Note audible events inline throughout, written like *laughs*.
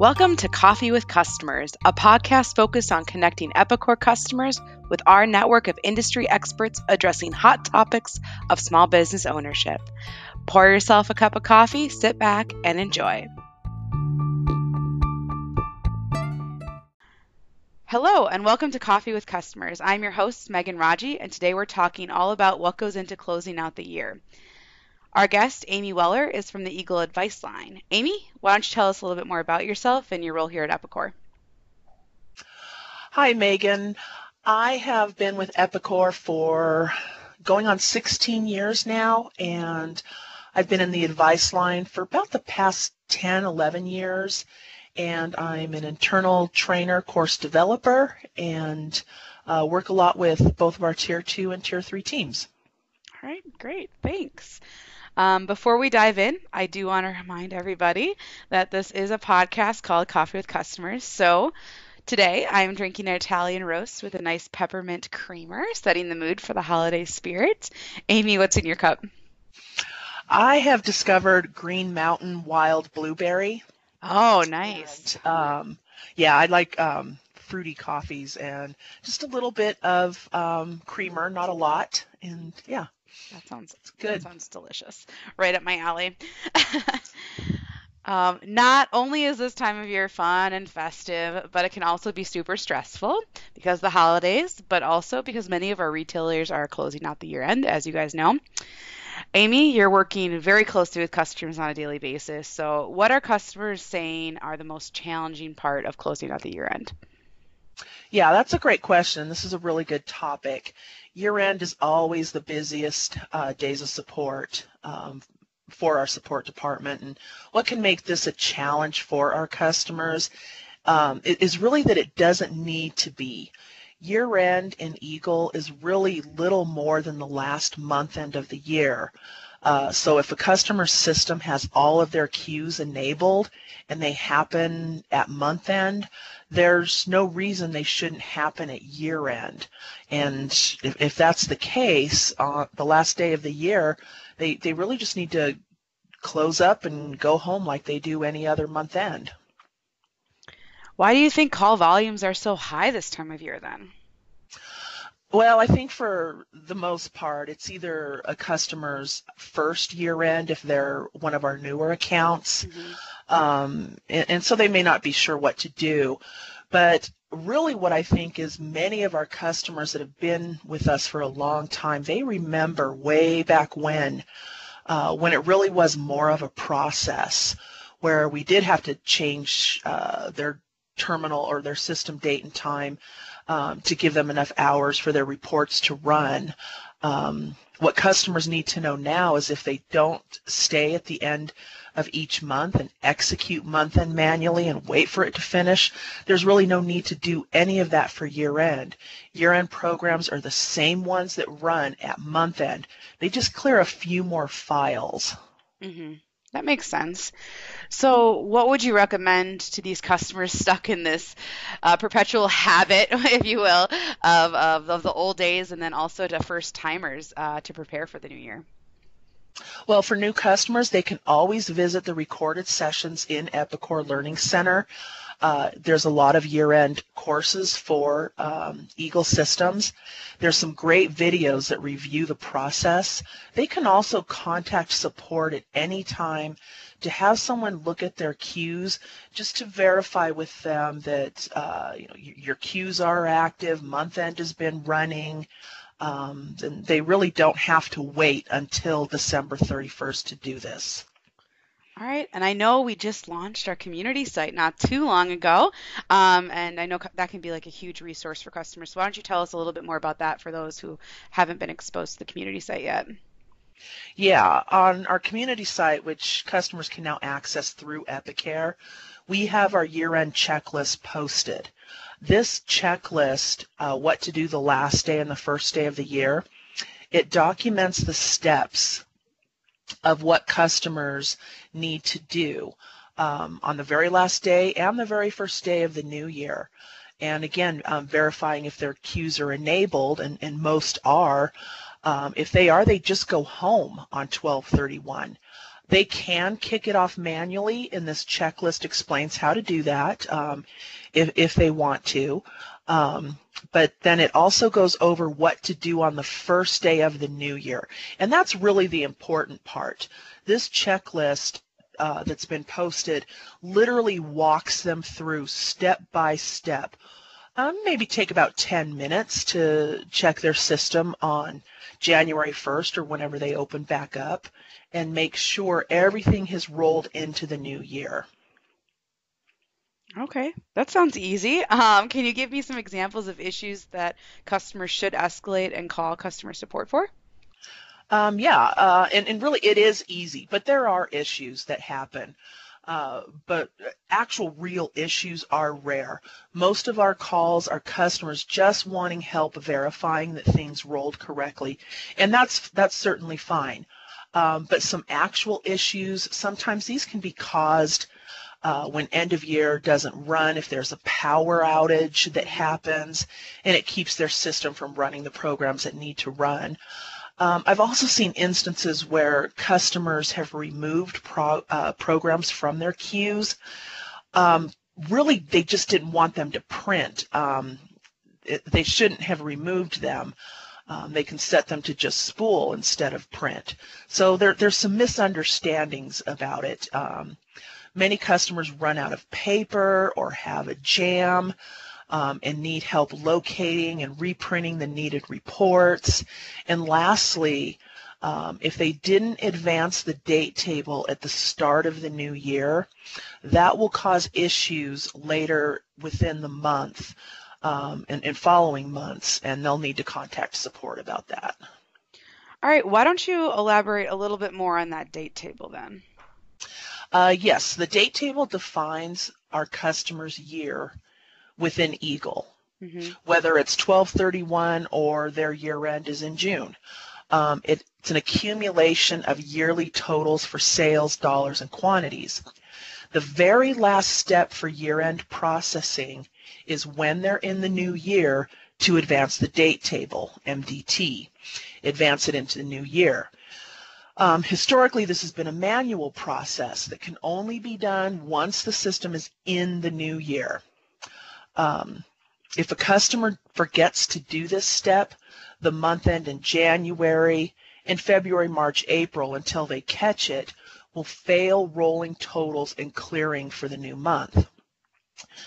Welcome to Coffee with Customers, a podcast focused on connecting Epicor customers with our network of industry experts addressing hot topics of small business ownership. Pour yourself a cup of coffee, sit back, and enjoy. Hello, and welcome to Coffee with Customers. I'm your host, Megan Raji, and today we're talking all about what goes into closing out the year. Our guest, Amy Weller, is from the Eagle Advice Line. Amy, why don't you tell us a little bit more about yourself and your role here at Epicor? Hi, Megan. I have been with Epicor for going on 16 years now, and I've been in the advice line for about the past 10, 11 years. And I'm an internal trainer, course developer, and uh, work a lot with both of our Tier 2 and Tier 3 teams. All right, great. Thanks. Um, before we dive in, I do want to remind everybody that this is a podcast called Coffee with Customers. So today I'm drinking an Italian roast with a nice peppermint creamer, setting the mood for the holiday spirit. Amy, what's in your cup? I have discovered Green Mountain Wild Blueberry. Oh, nice. And, um, yeah, I like um, fruity coffees and just a little bit of um, creamer, not a lot. And yeah, that sounds good. That sounds delicious. Right up my alley. *laughs* um, not only is this time of year fun and festive, but it can also be super stressful because of the holidays, but also because many of our retailers are closing out the year end, as you guys know. Amy, you're working very closely with customers on a daily basis. So, what are customers saying are the most challenging part of closing out the year end? Yeah, that's a great question. This is a really good topic. Year end is always the busiest uh, days of support um, for our support department. And what can make this a challenge for our customers um, is really that it doesn't need to be. Year end in Eagle is really little more than the last month end of the year. Uh, so if a customer system has all of their queues enabled and they happen at month end, there's no reason they shouldn't happen at year end. And if, if that's the case, uh, the last day of the year, they, they really just need to close up and go home like they do any other month end. Why do you think call volumes are so high this time of year then? Well, I think for the most part, it's either a customer's first year end if they're one of our newer accounts, mm-hmm. um, and, and so they may not be sure what to do. But really, what I think is many of our customers that have been with us for a long time, they remember way back when, uh, when it really was more of a process where we did have to change uh, their terminal or their system date and time um, to give them enough hours for their reports to run. Um, what customers need to know now is if they don't stay at the end of each month and execute month end manually and wait for it to finish, there's really no need to do any of that for year end. Year end programs are the same ones that run at month end. They just clear a few more files. Mm-hmm. That makes sense. So, what would you recommend to these customers stuck in this uh, perpetual habit, *laughs* if you will, of, of, of, the old days, and then also to first timers uh, to prepare for the new year? Well, for new customers, they can always visit the recorded sessions in Epicor Learning Center. Uh, there's a lot of year-end courses for um, Eagle systems. There's some great videos that review the process. They can also contact support at any time to have someone look at their queues just to verify with them that uh, you know your queues are active, month end has been running. Um, and they really don't have to wait until December 31st to do this. All right, and I know we just launched our community site not too long ago, um, and I know that can be like a huge resource for customers. So why don't you tell us a little bit more about that for those who haven't been exposed to the community site yet? Yeah, on our community site, which customers can now access through Epicare, we have our year-end checklist posted. This checklist, uh, what to do the last day and the first day of the year, it documents the steps of what customers need to do um, on the very last day and the very first day of the new year. And again, um, verifying if their queues are enabled, and, and most are. Um, if they are, they just go home on 1231. They can kick it off manually, and this checklist explains how to do that um, if, if they want to. Um, but then it also goes over what to do on the first day of the new year. And that's really the important part. This checklist uh, that's been posted literally walks them through step by step. Um, maybe take about 10 minutes to check their system on January 1st or whenever they open back up and make sure everything has rolled into the new year. Okay, that sounds easy. Um, can you give me some examples of issues that customers should escalate and call customer support for? Um, yeah, uh, and, and really it is easy, but there are issues that happen. Uh, but actual real issues are rare. Most of our calls are customers just wanting help verifying that things rolled correctly, and that's that's certainly fine. Um, but some actual issues, sometimes these can be caused uh, when end of year doesn't run, if there's a power outage that happens, and it keeps their system from running the programs that need to run. Um, I've also seen instances where customers have removed pro, uh, programs from their queues. Um, really, they just didn't want them to print. Um, it, they shouldn't have removed them. Um, they can set them to just spool instead of print. So there, there's some misunderstandings about it. Um, many customers run out of paper or have a jam um, and need help locating and reprinting the needed reports. And lastly, um, if they didn't advance the date table at the start of the new year, that will cause issues later within the month um, and, and following months, and they'll need to contact support about that. All right, why don't you elaborate a little bit more on that date table then? Uh, yes, the date table defines our customer's year within Eagle, mm-hmm. whether it's 1231 or their year end is in June. Um, it, it's an accumulation of yearly totals for sales, dollars, and quantities. The very last step for year end processing is when they're in the new year to advance the date table, MDT, advance it into the new year. Um, historically, this has been a manual process that can only be done once the system is in the new year. Um, if a customer forgets to do this step, the month end in January and February, March, April until they catch it will fail rolling totals and clearing for the new month.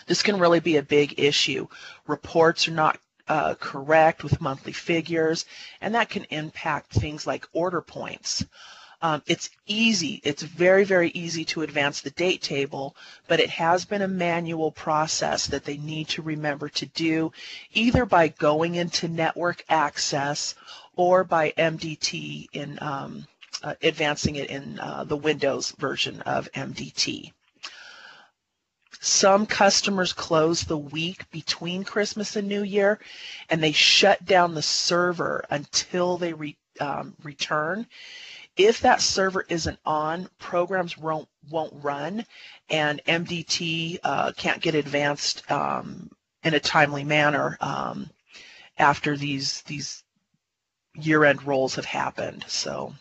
This can really be a big issue. Reports are not uh, correct with monthly figures, and that can impact things like order points. Um, it's easy. It's very, very easy to advance the date table, but it has been a manual process that they need to remember to do either by going into network access or by MDT in um, uh, advancing it in uh, the Windows version of MDT. Some customers close the week between Christmas and New Year and they shut down the server until they re, um, return if that server isn't on, programs won't won't run, and MDT uh, can't get advanced um, in a timely manner um, after these these year-end rolls have happened. So.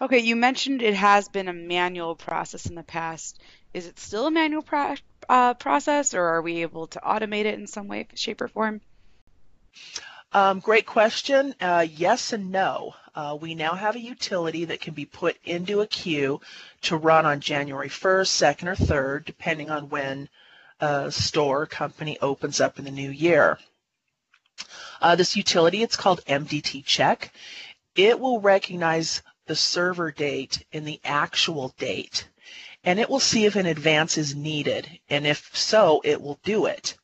Okay, you mentioned it has been a manual process in the past. Is it still a manual pro- uh, process, or are we able to automate it in some way, shape, or form? Um, great question. Uh, yes and no. Uh, we now have a utility that can be put into a queue to run on January 1st, 2nd, or 3rd, depending on when a store company opens up in the new year. Uh, this utility, it's called MDT Check. It will recognize the server date in the actual date, and it will see if an advance is needed, and if so, it will do it.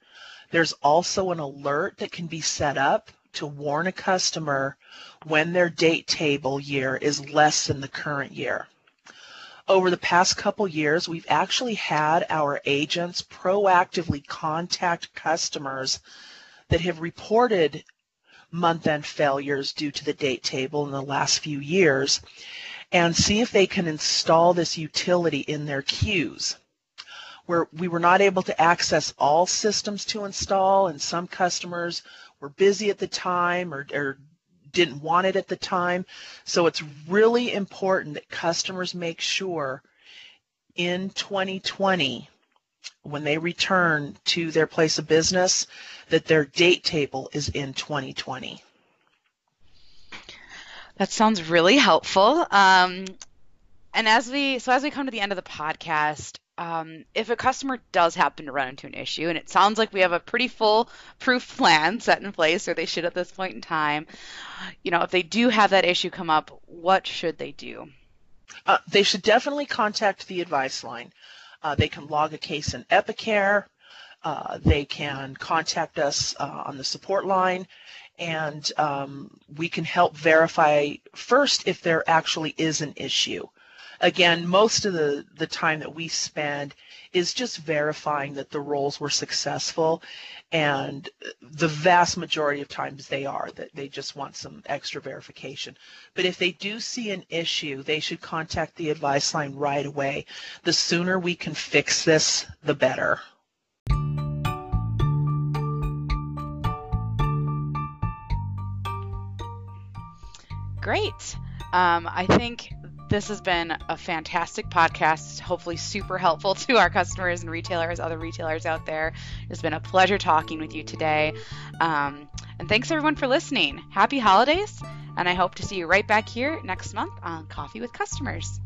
There's also an alert that can be set up to warn a customer when their date table year is less than the current year. Over the past couple years, we've actually had our agents proactively contact customers that have reported month-end failures due to the date table in the last few years and see if they can install this utility in their queues. Where we were not able to access all systems to install and some customers were busy at the time or, or didn't want it at the time. So it's really important that customers make sure in 2020 when they return to their place of business that their date table is in 2020. That sounds really helpful. Um, and as we so as we come to the end of the podcast, um, if a customer does happen to run into an issue, and it sounds like we have a pretty full proof *laughs* plan set in place, or they should at this point in time, you know, if they do have that issue come up, what should they do? Uh, they should definitely contact the advice line. Uh, they can log a case in Epicare. Uh, they can contact us uh, on the support line, and um, we can help verify first if there actually is an issue. Again, most of the, the time that we spend is just verifying that the rolls were successful, and the vast majority of times they are, that they just want some extra verification. But if they do see an issue, they should contact the advice line right away. The sooner we can fix this, the better. Great. Um, I think this has been a fantastic podcast, hopefully super helpful *laughs* to our customers and retailers, other retailers out there. It's been a pleasure talking with you today. Um, and thanks everyone for listening. Happy holidays, and I hope to see you right back here next month on Coffee with Customers.